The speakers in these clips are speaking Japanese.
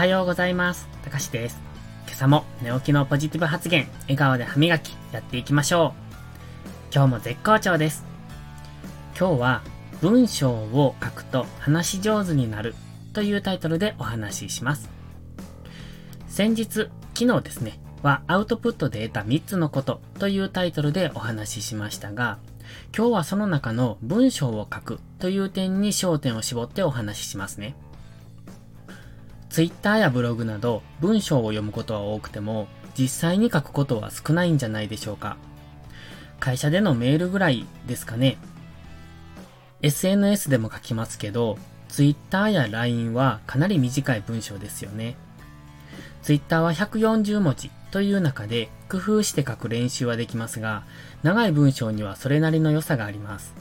はようございます。たかしです。今朝も寝起きのポジティブ発言、笑顔で歯磨き、やっていきましょう。今日も絶好調です。今日は、文章を書くと話し上手になるというタイトルでお話しします。先日、昨日ですね、はアウトプットで得た3つのことというタイトルでお話ししましたが、今日はその中の文章を書くという点に焦点を絞ってお話ししますね。Twitter やブログなど文章を読むことは多くても、実際に書くことは少ないんじゃないでしょうか。会社でのメールぐらいですかね。SNS でも書きますけど、Twitter や LINE はかなり短い文章ですよね。Twitter は140文字という中で工夫して書く練習はできますが、長い文章にはそれなりの良さがあります。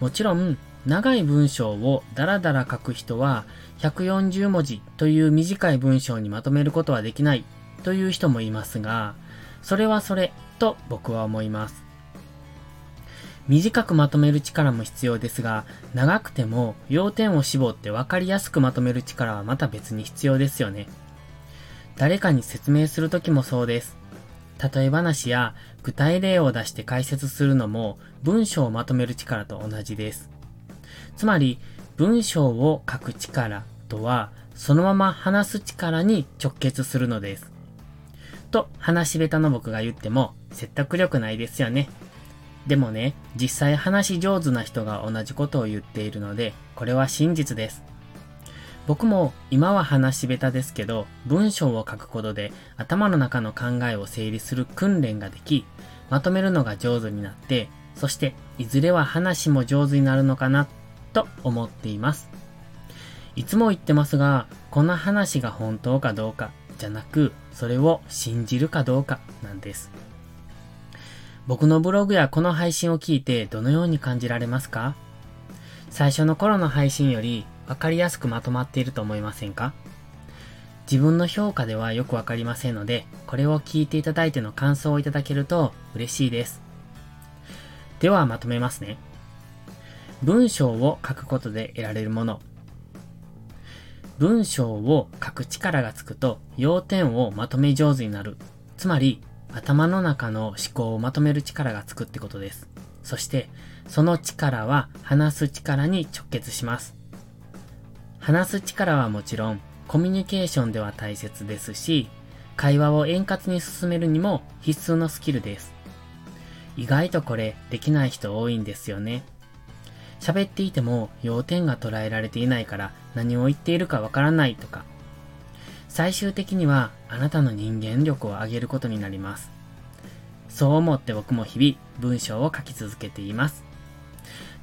もちろん、長い文章をダラダラ書く人は140文字という短い文章にまとめることはできないという人もいますが、それはそれと僕は思います。短くまとめる力も必要ですが、長くても要点を絞って分かりやすくまとめる力はまた別に必要ですよね。誰かに説明するときもそうです。例え話や具体例を出して解説するのも文章をまとめる力と同じです。つまり、文章を書く力とは、そのまま話す力に直結するのです。と、話し下手の僕が言っても説得力ないですよね。でもね、実際話し上手な人が同じことを言っているので、これは真実です。僕も今は話し下手ですけど、文章を書くことで頭の中の考えを整理する訓練ができ、まとめるのが上手になって、そしていずれは話も上手になるのかなと思っています。いつも言ってますが、この話が本当かどうかじゃなく、それを信じるかどうかなんです。僕のブログやこの配信を聞いてどのように感じられますか？最初の頃の配信より分かりやすくまとまっていると思いませんか？自分の評価ではよくわかりませんので、これを聞いていただいての感想をいただけると嬉しいです。ではまとめますね。文章を書くことで得られるもの。文章を書く力がつくと要点をまとめ上手になる。つまり、頭の中の思考をまとめる力がつくってことです。そして、その力は話す力に直結します。話す力はもちろん、コミュニケーションでは大切ですし、会話を円滑に進めるにも必須のスキルです。意外とこれできない人多いんですよね。喋っていても要点が捉えられていないから何を言っているかわからないとか、最終的にはあなたの人間力を上げることになります。そう思って僕も日々文章を書き続けています。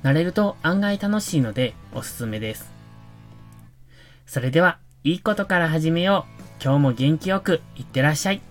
慣れると案外楽しいのでおすすめです。それでは、いいことから始めよう。今日も元気よくいってらっしゃい。